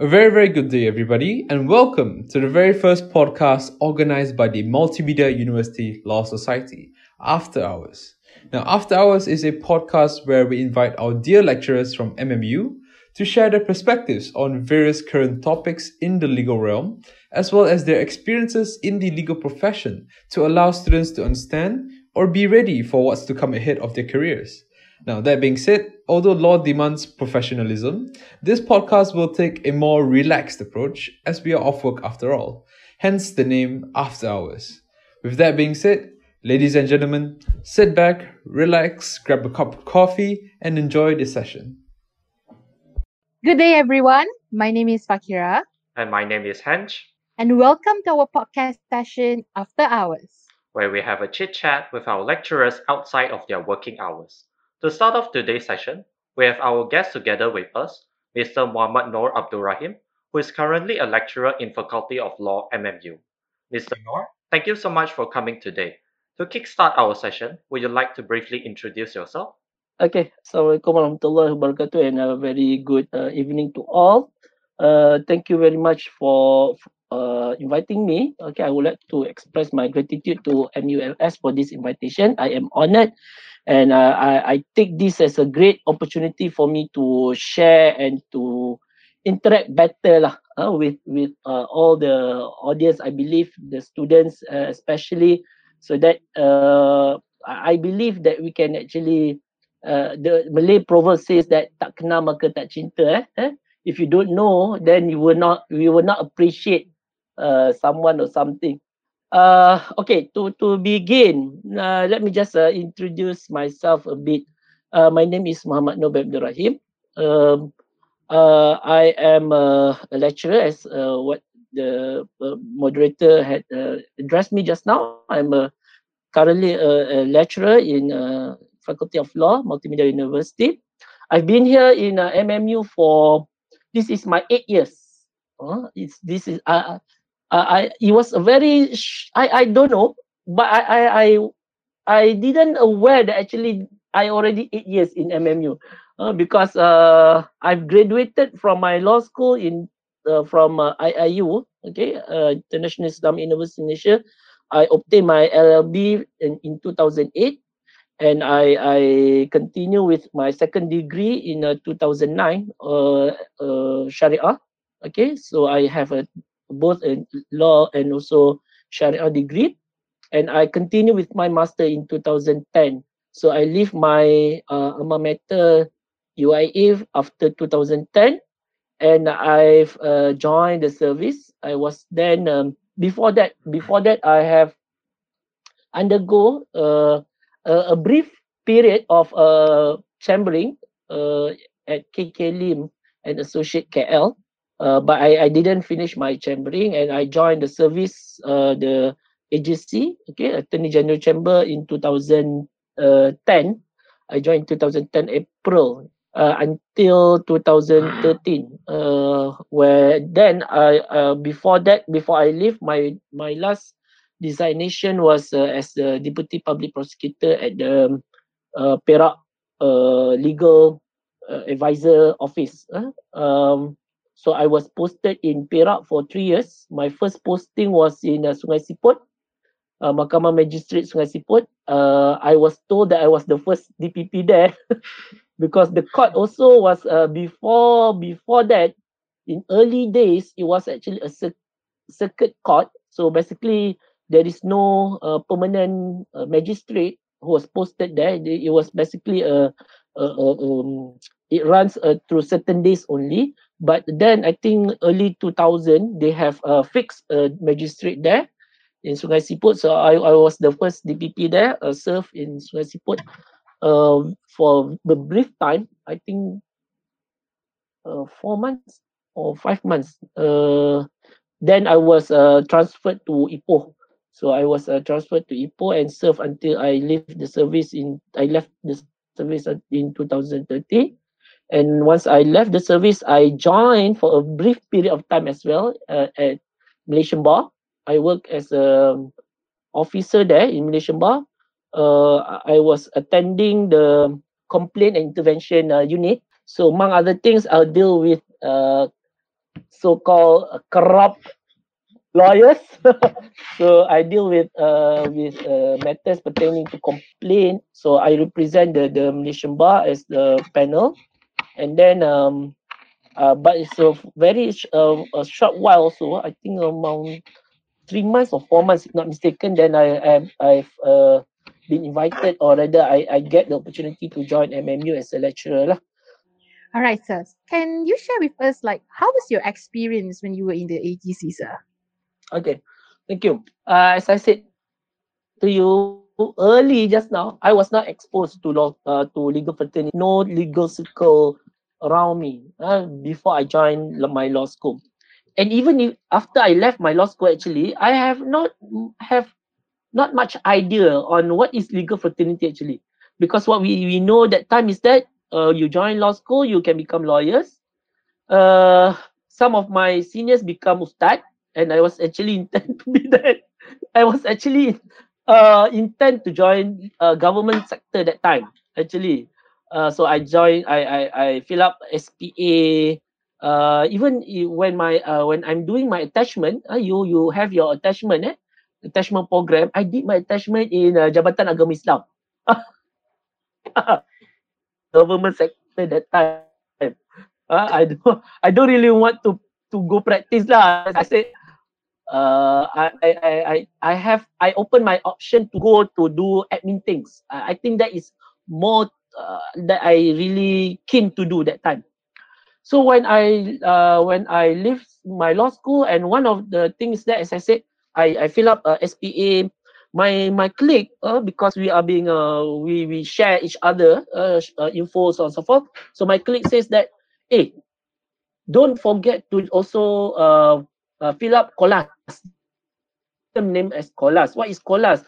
A very, very good day, everybody, and welcome to the very first podcast organized by the Multimedia University Law Society, After Hours. Now, After Hours is a podcast where we invite our dear lecturers from MMU to share their perspectives on various current topics in the legal realm, as well as their experiences in the legal profession to allow students to understand or be ready for what's to come ahead of their careers. Now, that being said, although law demands professionalism, this podcast will take a more relaxed approach as we are off work after all, hence the name After Hours. With that being said, ladies and gentlemen, sit back, relax, grab a cup of coffee, and enjoy the session. Good day, everyone. My name is Fakira. And my name is Hench, And welcome to our podcast session After Hours. where we have a chit chat with our lecturers outside of their working hours. To start off today's session, we have our guest together with us, Mr. Muhammad Nor Abdul Rahim, who is currently a lecturer in Faculty of Law, MMU. Mr. Nor, thank you so much for coming today. To kickstart our session, would you like to briefly introduce yourself? Okay, Assalamualaikum warahmatullahi wabarakatuh and a very good uh, evening to all. Uh, thank you very much for uh, inviting me. Okay, I would like to express my gratitude to MULS for this invitation. I am honored and uh, I, I take this as a great opportunity for me to share and to interact better lah, uh, with, with uh, all the audience. I believe the students uh, especially so that uh, I believe that we can actually uh, the Malay proverb says that tak kenal maka tak cinta. Eh? eh? If you don't know, then you will not you will not appreciate uh, someone or something. Uh, okay, to to begin, uh, let me just uh, introduce myself a bit. Uh, my name is Muhammad Noor Abdul Rahim. Um, uh, I am uh, a lecturer, as uh, what the uh, moderator had uh, addressed me just now. I'm a, currently a, a lecturer in uh, Faculty of Law, Multimedia University. I've been here in uh, MMU for this is my eight years. Uh, it's this is uh, I it was very I I don't know, but I I I, I didn't aware that actually I already eight years in MMU uh, because uh, I've graduated from my law school in uh, from uh, IIU, okay, uh, International Islam University Indonesia. I obtained my LLB in, in 2008 and I, I continue with my second degree in uh, 2009 uh, uh, Sharia. Okay, so I have a both a law and also Sharia degree, and I continue with my master in 2010. So I leave my uh, alma mater UIA after 2010, and I've uh, joined the service. I was then um, before that before that I have undergo uh, a, a brief period of uh, chambering uh, at KK Lim and Associate KL. Uh, but I, I didn't finish my chambering and I joined the service, uh, the agency, okay, Attorney General Chamber in 2010. I joined 2010 April uh, until 2013, uh, where then I, uh, before that, before I leave, my, my last designation was uh, as the deputy public prosecutor at the uh, Perak uh, legal uh, advisor office. Uh. Um, so I was posted in Perak for three years. My first posting was in uh, Sungai Siput, uh, Mahkamah Magistrate Sungai Siput. Uh, I was told that I was the first DPP there because the court also was uh, before before that. In early days, it was actually a cir- circuit court. So basically, there is no uh, permanent uh, magistrate who was posted there. It was basically a, a, a um, it runs uh, through certain days only. But then I think early 2000 they have a fixed uh, magistrate there in Sungai Siput. So I, I was the first DPP there, uh, served in Sungai Siput uh, for the brief time. I think uh, four months or five months. Uh, then I was uh, transferred to Ipoh. So I was uh, transferred to Ipoh and served until I left the service in I left the service in 2013. And once I left the service, I joined for a brief period of time as well uh, at Malaysian Bar. I worked as a officer there in Malaysian Bar. Uh, I was attending the complaint and intervention uh, unit. So among other things, I'll deal with uh, so-called uh, corrupt lawyers. so I deal with uh, with uh, matters pertaining to complaint. So I represent the, the Malaysian Bar as the panel. And then, um, uh, but it's a very sh- uh, a short while also, I think around three months or four months, if not mistaken, then I, I, I've uh, been invited or rather I, I get the opportunity to join MMU as a lecturer. Lah. All right, sir. Can you share with us, like, how was your experience when you were in the AGC, sir? Okay, thank you. Uh, as I said to you early just now, I was not exposed to law, uh, to legal fraternity, no legal circle around me uh, before I joined my law school. And even if, after I left my law school, actually, I have not have not much idea on what is legal fraternity actually, because what we, we know that time is that uh, you join law school, you can become lawyers. Uh, some of my seniors become ustad, and I was actually intent to be that. I was actually uh intent to join uh, government sector that time actually. Uh, so I joined. I I I fill up SPA. Uh, even when my uh, when I'm doing my attachment, uh, you you have your attachment eh, attachment program. I did my attachment in uh, Jabatan Agama Islam, government sector that time. Uh, I don't I don't really want to to go practice lah. I said uh, I, I, I, I- I have I open my option to go to do admin things. I, I think that is more uh, that I really keen to do that time. So when I uh, when I leave my law school and one of the things that as I said I, I fill up uh, SPA my my clique uh, because we are being uh, we we share each other uh, uh, info so on so forth. So my clique says that hey don't forget to also uh, uh, fill up colas system name as colas. What is colas?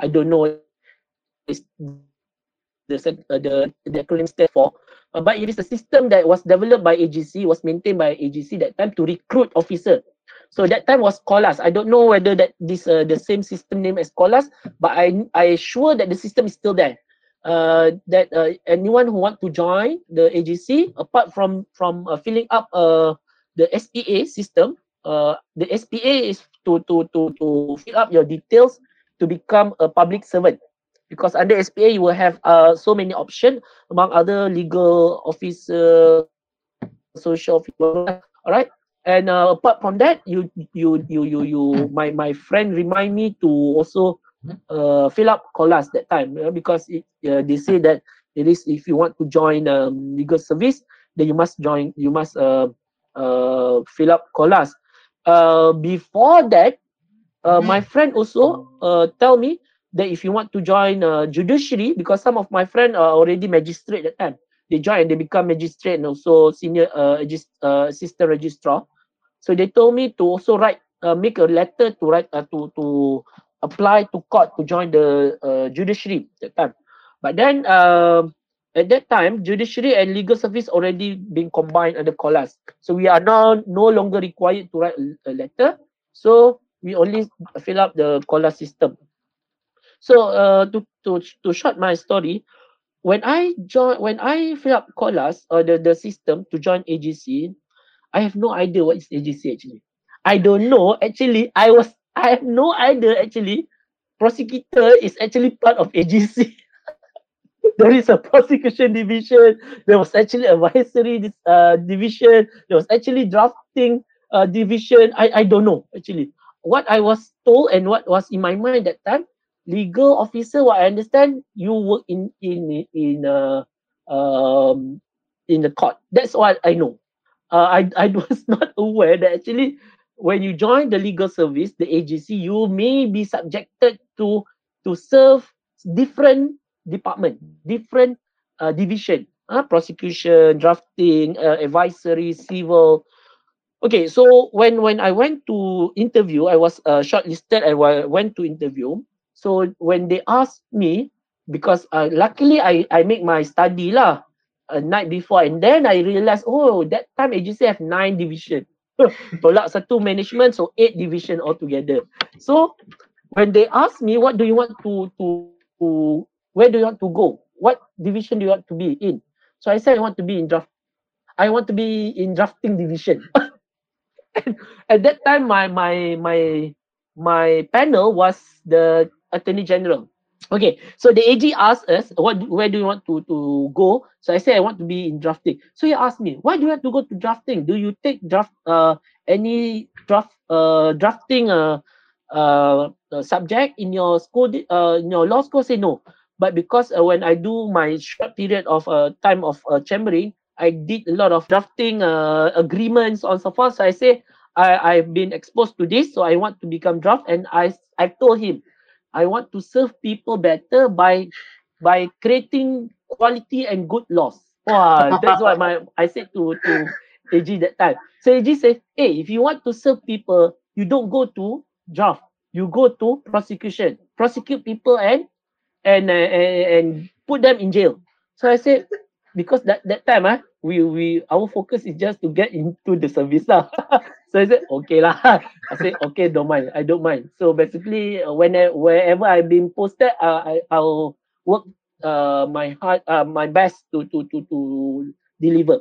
I don't know. It's the uh, the the acronym stand for, uh, but it is a system that was developed by AGC, was maintained by AGC that time to recruit officer. So that time was colas. I don't know whether that this uh, the same system name as colas, but I I sure that the system is still there. Uh, that uh, anyone who want to join the AGC, apart from from uh, filling up uh, the SPA system, uh, the SPA is to to to to fill up your details to become a public servant. Because under SPA you will have uh, so many options among other legal officer, social officer, all right. And uh, apart from that, you you you you you my my friend remind me to also uh, fill up colas that time because it, uh, they say that it is if you want to join um, legal service, then you must join you must uh, uh, fill up colas. Uh, before that, uh, my friend also uh, tell me that if you want to join uh, judiciary, because some of my friends are already magistrate at that time, they join and they become magistrate and also senior uh, uh, assistant registrar. So they told me to also write, uh, make a letter to write uh, to to apply to court to join the uh, judiciary that time. But then um at that time, judiciary and legal service already been combined under COLAS. So we are now no longer required to write a, a letter. So we only fill up the COLAS system. So uh, to to to short my story, when I join when I fill up COLAS or the, the system to join AGC, I have no idea what is AGC actually. I don't know actually. I was I have no idea actually. Prosecutor is actually part of AGC. there is a prosecution division. There was actually advisory uh, division. There was actually drafting uh, division. I I don't know actually. What I was told and what was in my mind that time, legal officer. What I understand, you work in in in uh, um in the court. That's what I know. Uh, I I was not aware that actually when you join the legal service, the AGC, you may be subjected to to serve different department, different uh, division, uh, prosecution, drafting, uh, advisory, civil. Okay, so when when I went to interview, I was uh, shortlisted and I went to interview. So when they asked me, because uh, luckily I I make my study lah a night before, and then I realized, oh, that time agency have nine division. Tolak satu management, so eight division altogether. So when they asked me, what do you want to to to where do you want to go? What division do you want to be in? So I said I want to be in draft. I want to be in drafting division. and at that time, my my my my panel was the attorney general. Okay, so the AG asked us, "What? Where do you want to to go?" So I said, "I want to be in drafting." So he asked me, "Why do you want to go to drafting? Do you take draft uh any draft uh drafting uh uh subject in your school uh in your law school?" Say no, but because uh, when I do my short period of uh time of uh, chambering, I did a lot of drafting uh agreements on so forth. So I say I I've been exposed to this, so I want to become draft, and I I told him I want to serve people better by by creating quality and good laws. Wow, that's what my I said to to AG that time. So AG said, hey, if you want to serve people, you don't go to draft. You go to prosecution. Prosecute people and and and, and put them in jail. So I said, because that that time ah, we we our focus is just to get into the service lah. so I said, okay lah. I said, okay, don't mind. I don't mind. So basically, uh, when I, wherever I've been posted, uh, I I'll work uh my heart uh my best to to to to deliver.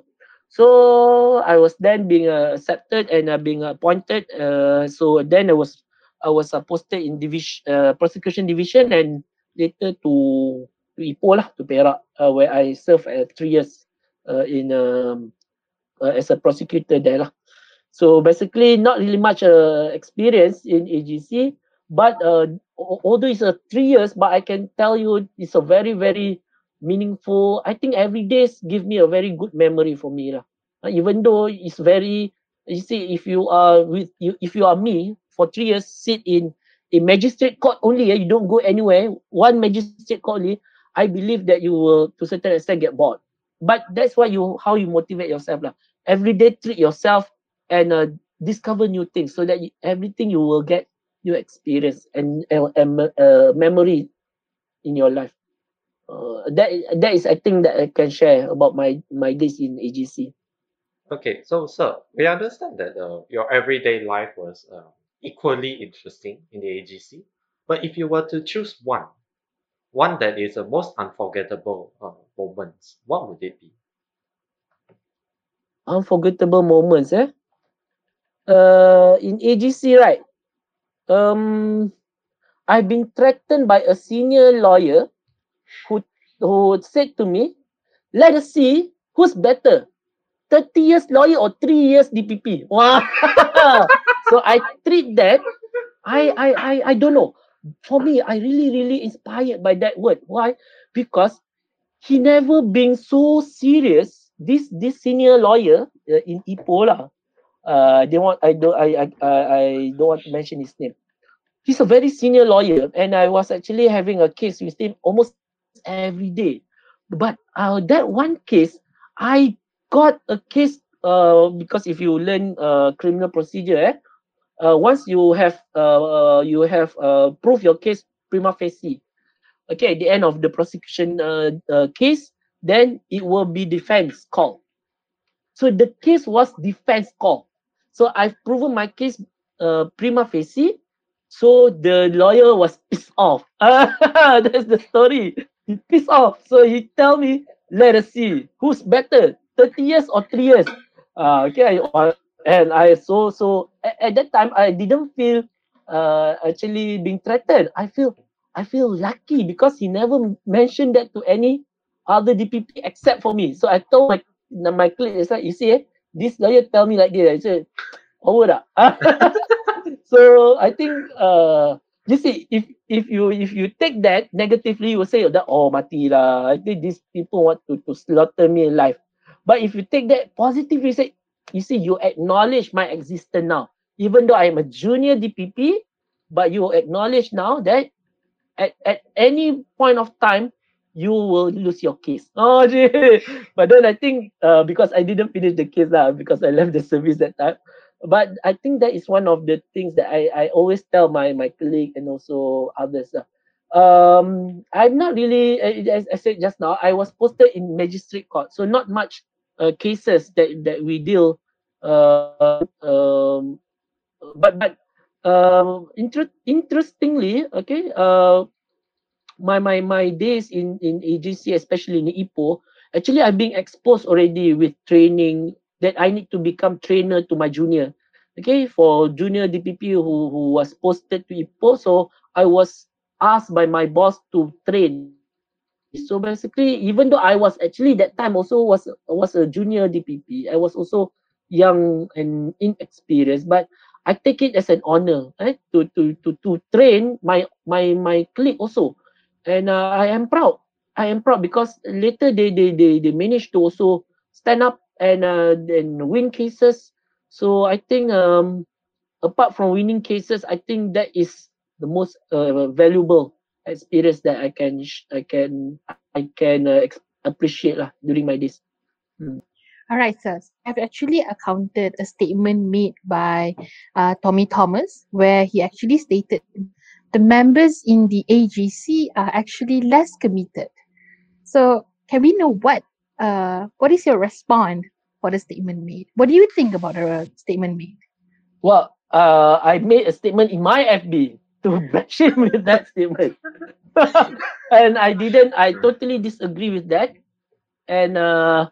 So I was then being uh, accepted and uh, being appointed. Uh, so then I was I was uh, posted in division uh, prosecution division and later to to Ipoh to Perak uh, where I served three years uh, in um, uh, as a prosecutor there lah. So basically, not really much experience in AGC, but al- although it's a three years, but I can tell you it's a very very meaningful. I think every day give me a very good memory for me lah. Even though it's very, you see, if you are with you, if you are me for three years, sit in a magistrate court only, eh, you don't go anywhere. One magistrate court only. I believe that you will, to a certain extent, get bored. But that's why you how you motivate yourself lah. Every day, treat yourself and uh, discover new things so that you, everything you will get new experience and and, and uh, memory in your life. Uh, that that is I think that I can share about my my days in AGC. Okay, so sir, we understand that uh, your everyday life was uh, equally interesting in the AGC. But if you were to choose one, one that is the most unforgettable uh, moments, what would it be? Unforgettable moments, eh? Uh, in AGC, right? Um, I've been threatened by a senior lawyer who who said to me, "Let us see who's better, 30 years lawyer or three years DPP." Wow! so I treat that. I I I I don't know. For me, I really really inspired by that word. Why? Because he never been so serious. This this senior lawyer uh, in Ipoh lah. Uh, they want I don't I I I don't want to mention his name. He's a very senior lawyer, and I was actually having a case with him almost every day. But uh, that one case, I got a case uh, because if you learn uh, criminal procedure, eh, uh, once you have uh, uh, you have uh, prove your case prima facie, okay, at the end of the prosecution uh, uh, case, then it will be defense call. So the case was defense call. So I've proven my case uh, prima facie. So the lawyer was pissed off. That's the story. He pissed off. So he tell me, let us see who's better, 30 years or three years. Uh, okay, I, and I so so at, at that time I didn't feel uh, actually being threatened. I feel I feel lucky because he never mentioned that to any other DPP except for me. So I told my my I said, you see, eh, this lawyer tell me like this. I said, over dah. so I think uh you see if if you if you take that negatively you will say that oh mati lah. I think these people want to, to slaughter me alive. But if you take that positively say you see you acknowledge my existence now. Even though I am a junior DPP, but you acknowledge now that at, at any point of time you will lose your case. Oh, gee. but then I think uh, because I didn't finish the case lah, because I left the service that time. But I think that is one of the things that I, I always tell my my colleague and also others. lah. Um, I'm not really, as I said just now, I was posted in magistrate court, so not much uh, cases that that we deal. Uh, um, but but um, inter- interestingly, okay, uh, my my my days in in AGC, especially in Ipoh Actually, I'm being exposed already with training that I need to become trainer to my junior. Okay, for junior DPP who, who was posted to Ipoh so I was asked by my boss to train. So basically, even though I was actually that time also was was a junior DPP, I was also young and inexperienced, but I take it as an honor eh, to, to to to train my my my clique also, and uh, I am proud. I am proud because later they they they they managed to also stand up and uh, and win cases. So I think um apart from winning cases, I think that is the most uh, valuable experience that I can I can I can uh, appreciate lah during my days. Hmm. All right, sir. I've actually accounted a statement made by uh, Tommy Thomas where he actually stated the members in the AGC are actually less committed. So, can we know what uh, what is your response for the statement made? What do you think about the statement made? Well, uh, I made a statement in my FB to bash him with that statement, and I didn't. I totally disagree with that, and uh,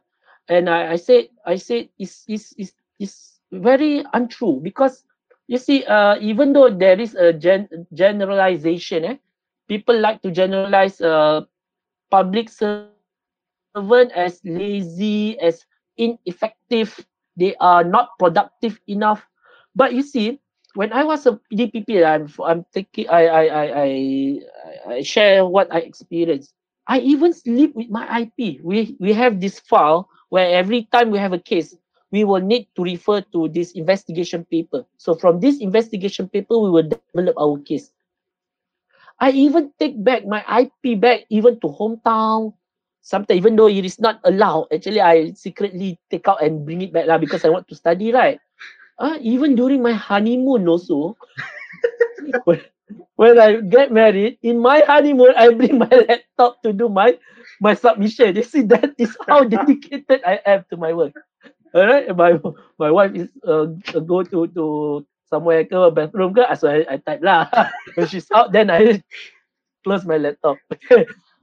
and I, I said I said it's, it's, it's, it's very untrue because you see uh, even though there is a gen- generalization eh, people like to generalize uh, public servant as lazy as ineffective. They are not productive enough. But you see when I was a DPP, I'm I'm taking I I I I, I share what I experienced. I even sleep with my IP. We we have this file where every time we have a case, we will need to refer to this investigation paper. So from this investigation paper, we will develop our case. I even take back my IP back even to hometown. Sometimes even though it is not allowed, actually I secretly take out and bring it back lah because I want to study, right? Uh, even during my honeymoon also, when, I get married, in my honeymoon, I bring my laptop to do my my submission. You see, that is how dedicated I am to my work. All right, my my wife is uh, go to to somewhere ke bathroom ke, so I, I type lah. when she's out, then I close my laptop.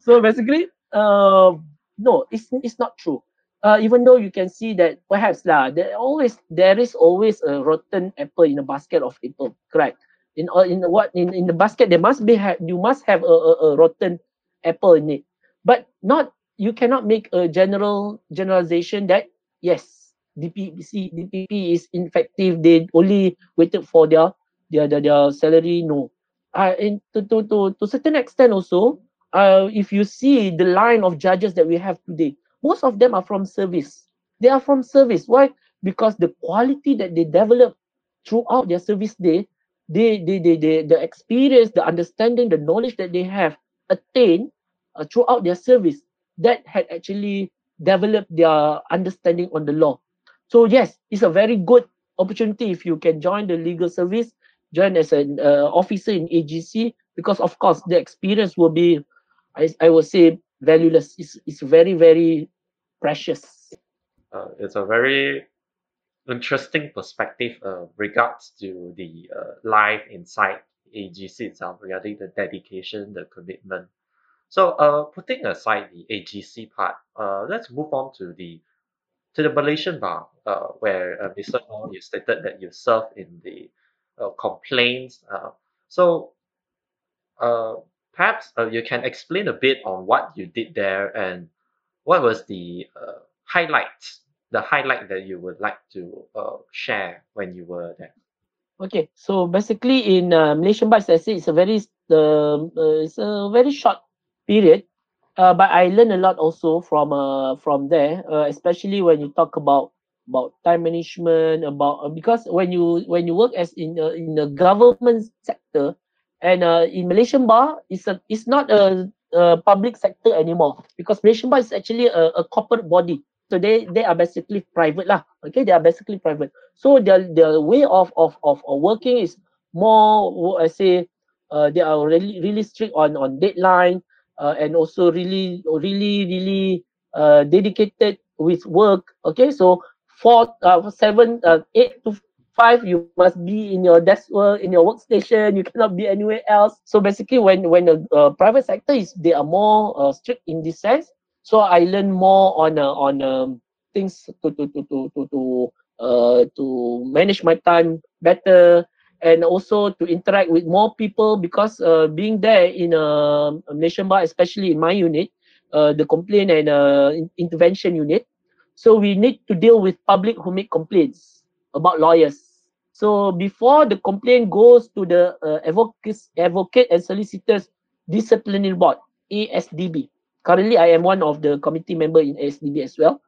so basically, uh, no, it's it's not true. Uh, even though you can see that perhaps lah, there always there is always a rotten apple in a basket of apple, correct? In in what in, in the basket there must be ha- you must have a, a, a rotten apple in it but not you cannot make a general generalization that yes DPC DPP is ineffective they only waited for their their their, their salary no uh, and to, to to to certain extent also uh, if you see the line of judges that we have today most of them are from service. They are from service. Why? Because the quality that they develop throughout their service day they they, they, they the experience the understanding the knowledge that they have attained uh, throughout their service that had actually developed their understanding on the law. So yes, it's a very good opportunity if you can join the legal service, join as an uh, officer in AGC, because of course the experience will be, I, I will say, valueless. It's, it's very, very precious. Uh, it's a very interesting perspective uh, regards to the uh, life inside AGC itself regarding the dedication, the commitment, so uh, putting aside the AGC part, uh, let's move on to the to the Malaysian bar, uh, where uh, Mr. Nor, you stated that you serve in the uh, complaints. Uh, so uh, perhaps uh, you can explain a bit on what you did there and what was the uh, highlights, the highlight that you would like to uh, share when you were there. Okay, so basically in uh, Malaysian bar, I say it's a very uh, it's a very short period. Uh, but I learned a lot also from uh, from there, uh, especially when you talk about about time management, about uh, because when you when you work as in uh, in the government sector, and uh, in Malaysian bar, it's a it's not a, a public sector anymore because Malaysian bar is actually a, a corporate body. So they they are basically private lah. Okay, they are basically private. So their their way of of of, working is more I say uh, they are really really strict on on deadline uh, and also really really really uh, dedicated with work okay so four uh, seven uh, eight to five you must be in your desk work in your workstation you cannot be anywhere else so basically when when the uh, private sector is they are more uh, strict in this sense So I learn more on uh, on um, things to to to to to to, uh, to manage my time better and also to interact with more people because uh, being there in a, Malaysian bar, especially in my unit, uh, the complaint and uh, intervention unit. So we need to deal with public who make complaints about lawyers. So before the complaint goes to the uh, advocate, advocate and solicitors disciplinary board ASDB. Currently, I am one of the committee member in ASDB as well.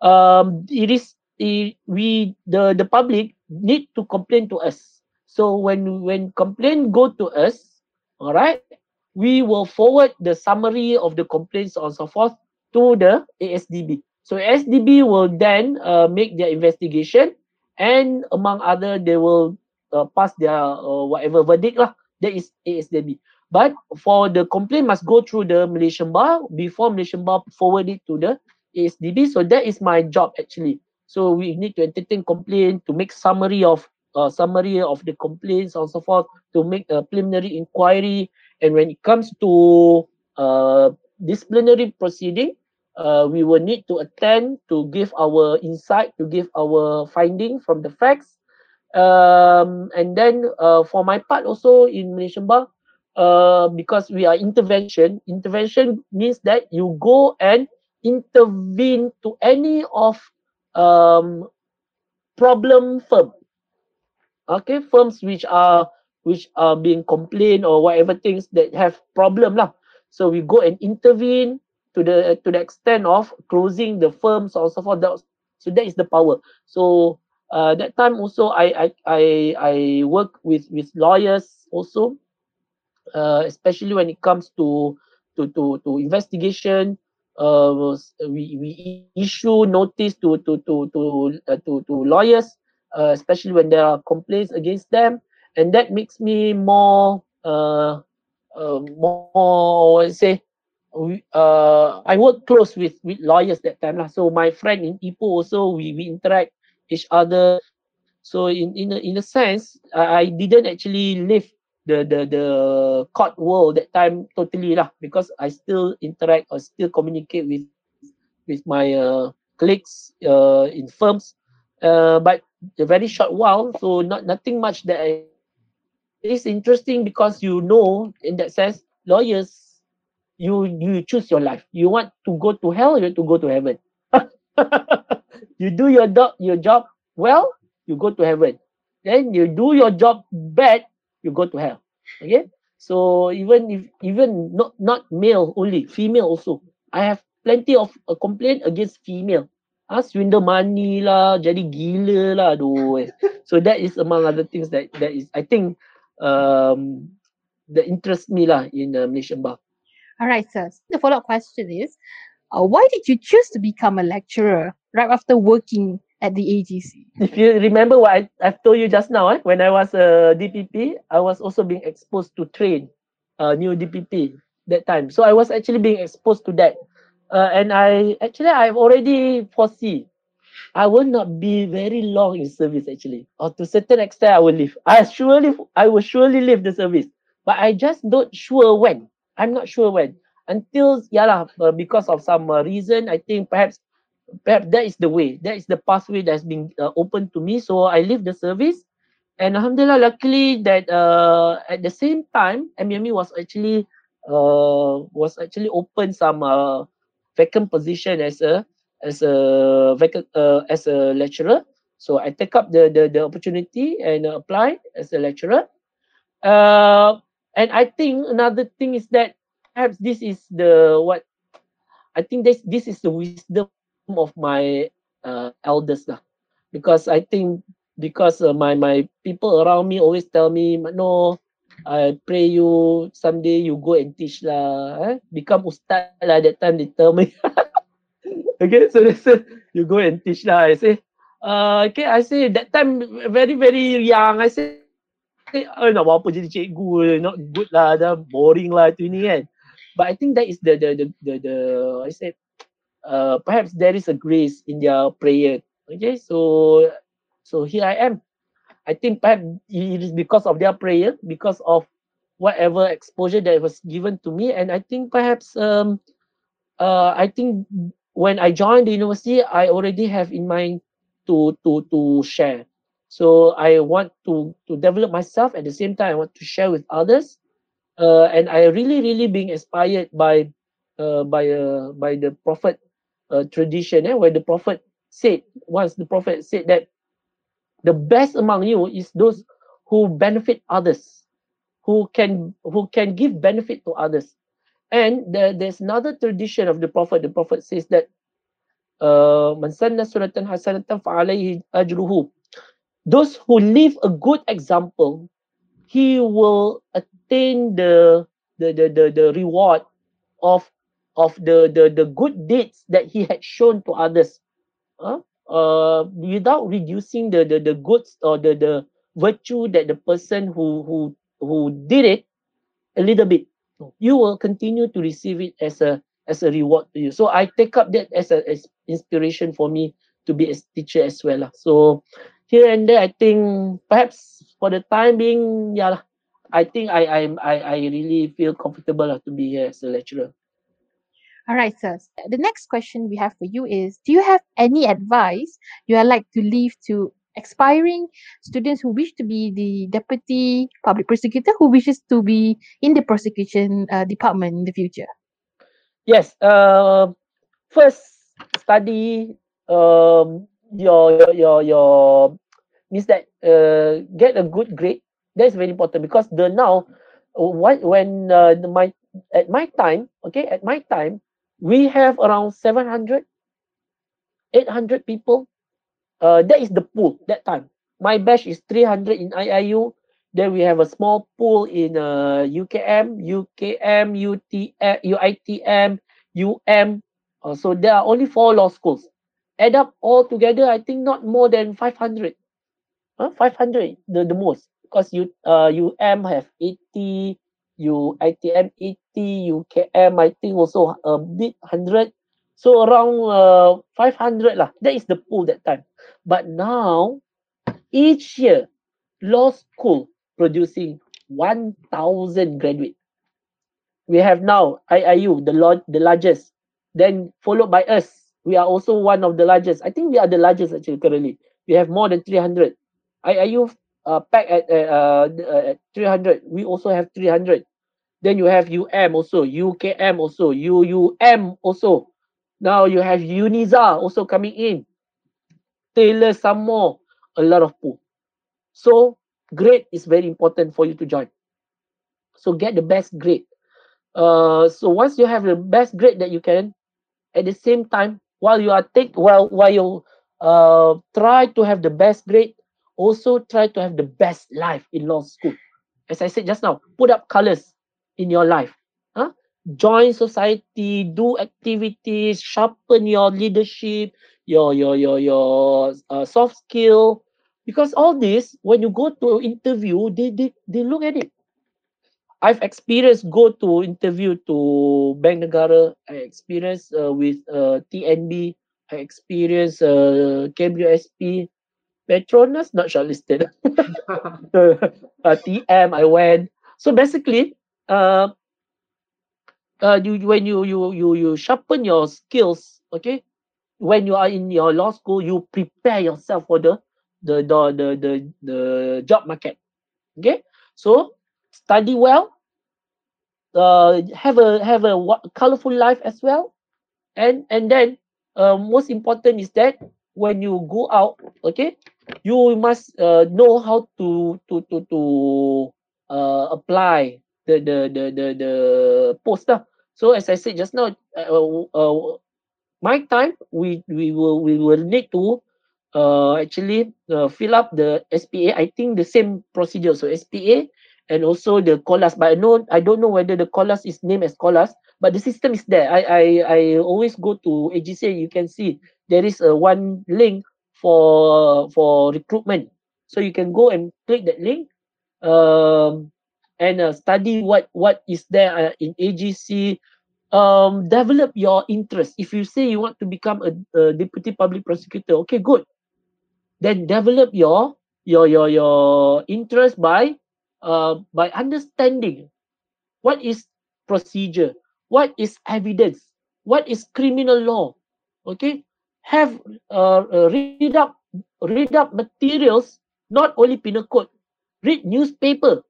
Um, it is it, we the the public need to complain to us. So when when complaint go to us, all right, we will forward the summary of the complaints and so forth to the ASDB. So ASDB will then uh, make their investigation, and among other, they will uh, pass their uh, whatever verdict lah. That is ASDB. But for the complaint must go through the Malaysian bar before Malaysian bar forward it to the ASDB. So that is my job actually. So we need to entertain complaint to make summary of uh, summary of the complaints and so forth to make a preliminary inquiry. And when it comes to uh, disciplinary proceeding, uh, we will need to attend to give our insight, to give our finding from the facts. Um, and then uh, for my part also in Malaysian Bar, uh, because we are intervention, intervention means that you go and intervene to any of um, problem firm. Okay, firms which are which are being complained or whatever things that have problem lah. So we go and intervene to the to the extent of closing the firms or so forth. So that is the power. So uh, that time also I I I I work with with lawyers also, uh, especially when it comes to to to to investigation. Uh, we we issue notice to to to to uh, to to lawyers, uh, especially when there are complaints against them, and that makes me more uh, uh more say uh I work close with with lawyers that time lah. So my friend in Ipoh also we we interact each other. So in in a, in a sense, I, I didn't actually leave the the the court world that time totally lah because I still interact or still communicate with with my uh, colleagues uh, in firms. Uh, but a very short while, so not nothing much that I. It's interesting because you know in that sense, lawyers you you choose your life. You want to go to hell, you want to go to heaven. you do your job your job well, you go to heaven. Then you do your job bad, you go to hell. Okay. So even if even not not male only, female also. I have plenty of uh, complaint against female. Ah, swindle money lah, jadi gila lah, aduh. eh. So that is among other things that that is I think um that interest me lah in uh, Malaysian bar. All right, sir. The follow-up question is, uh, why did you choose to become a lecturer right after working at the AGC? If you remember what I, I've told you just now, eh, when I was a DPP, I was also being exposed to train uh, new DPP that time. So I was actually being exposed to that. Uh, and I actually I've already foresee I will not be very long in service actually. Or to certain extent I will leave. I surely I will surely leave the service. But I just don't sure when. I'm not sure when. Until yeah lah, uh, because of some uh, reason, I think perhaps perhaps that is the way. That is the pathway that's been uh, open to me. So I leave the service. And alhamdulillah, luckily that uh, at the same time, MME was actually uh, was actually open some uh, vacant position as a as a vacant uh, as a lecturer. So I take up the the, the opportunity and apply as a lecturer. Uh, and I think another thing is that perhaps this is the what I think this this is the wisdom of my uh, elders lah. Because I think because uh, my my people around me always tell me no I pray you someday you go and teach lah eh? become ustaz lah that time they tell me okay so they say you go and teach lah I say uh, okay I say that time very very young I say eh, nak buat apa jadi cikgu? Not good lah dah boring lah tu ni kan. But I think that is the the the the, the I said uh, perhaps there is a grace in their prayer. Okay so so here I am. I think perhaps it is because of their prayer because of whatever exposure that was given to me. And I think perhaps um uh, I think when I joined the university, I already have in mind to to to share. So I want to to develop myself at the same time. I want to share with others, uh, and I really really being inspired by uh, by uh, by the prophet uh, tradition, eh, where the prophet said once the prophet said that the best among you is those who benefit others, who can who can give benefit to others. And there, there's another tradition of the prophet. The prophet says that uh, man sunatan hasanatan ajruhu. Those who leave a good example, he will attain the the the the, the reward of of the, the the good deeds that he had shown to others. Huh? Uh, without reducing the, the the goods or the the virtue that the person who who who did it a little bit you will continue to receive it as a as a reward to you so i take up that as a inspiration for me to be a teacher as well lah. so here and there i think perhaps for the time being yeah i think i i i, I really feel comfortable to be here as a lecturer All right, sir. The next question we have for you is Do you have any advice you would like to leave to expiring students who wish to be the deputy public prosecutor who wishes to be in the prosecution uh, department in the future? Yes. Uh, first, study um, your your your means that uh, get a good grade. That's very important because the now, what when uh, the, my at my time, okay, at my time, we have around 700, 800 people. Uh, that is the pool that time. My batch is 300 in IIU. Then we have a small pool in uh, UKM, UKM, UTM, UITM, UM. Uh, so there are only four law schools. Add up all together, I think not more than 500. Huh? 500, the, the most. Because you, uh, UM have 80, UITM 80, UKM I think also a bit 100. So around uh, 500 lah. That is the pool that time. But now, each year, law school producing 1,000 graduate. We have now IIU, the, lo- the largest. Then followed by us. We are also one of the largest. I think we are the largest actually currently. We have more than 300. IIU uh, pack at, uh, uh, at 300. We also have 300. Then you have UM also, UKM also, UUM also. Now you have UniSZA also coming in. Taylor some more, a lot of pool. So grade is very important for you to join. So get the best grade. Uh, so once you have the best grade that you can, at the same time, while you are take while while you uh try to have the best grade, also try to have the best life in law school. As I said just now, put up colors in your life. Huh? Join society, do activities, sharpen your leadership, your your your your uh, soft skill. Because all this, when you go to interview, they they, they look at it. I've experienced go to interview to Bank Negara. I experienced uh, with uh, TNB. I experienced uh, KWSP. Petronas not shortlisted. uh, TM I went. So basically, uh, uh, you when you you you you sharpen your skills, okay. When you are in your law school, you prepare yourself for the the the the the, the job market. Okay, so study well. Uh, have a have a colorful life as well, and and then uh, most important is that when you go out, okay, you must uh, know how to to to to uh, apply the the the the the post lah. So as I said just now, uh, uh, my time we we will we will need to uh, actually uh, fill up the SPA. I think the same procedure. So SPA and also the COLAS. But I know I don't know whether the COLAS is named as COLAS, but the system is there. I I I always go to AGC. You can see there is a one link for for recruitment. So you can go and click that link. Um, and uh, study what what is there uh, in AGC. Um, develop your interest. If you say you want to become a, a deputy public prosecutor, okay, good. Then develop your your your your interest by uh, by understanding what is procedure, what is evidence, what is criminal law. Okay, have uh, uh, read up read up materials, not only penal code. Read newspaper,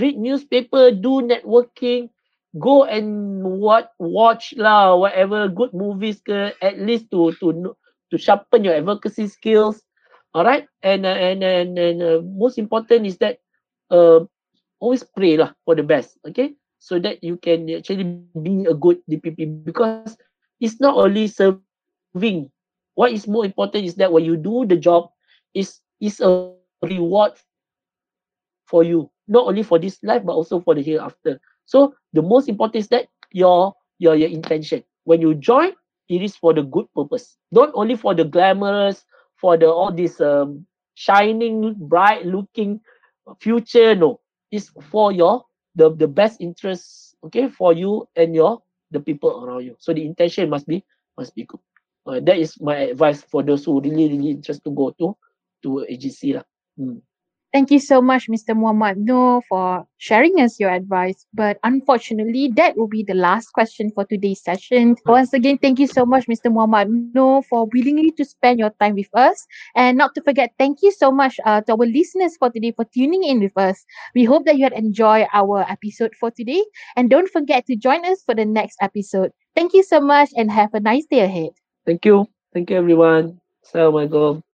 read newspaper, do networking, go and what watch lah whatever good movies ke, at least to to to sharpen your advocacy skills all right and uh, and and, and uh, most important is that uh, always pray lah for the best okay so that you can actually be a good DPP because it's not only serving what is more important is that when you do the job is is a reward for you not only for this life but also for the hereafter so the most important is that your your your intention. When you join, it is for the good purpose. Not only for the glamorous, for the all this um, shining, bright looking future. No, it's for your the the best interest. Okay, for you and your the people around you. So the intention must be must be good. Uh, that is my advice for those who really really interest to go to to AGC lah. Hmm. Thank you so much, Mr. Muhammad Nor, for sharing us your advice. But unfortunately, that will be the last question for today's session. Once again, thank you so much, Mr. Muhammad Nor, for willingly to spend your time with us. And not to forget, thank you so much uh, to our listeners for today for tuning in with us. We hope that you had enjoyed our episode for today. And don't forget to join us for the next episode. Thank you so much and have a nice day ahead. Thank you. Thank you, everyone. Assalamualaikum.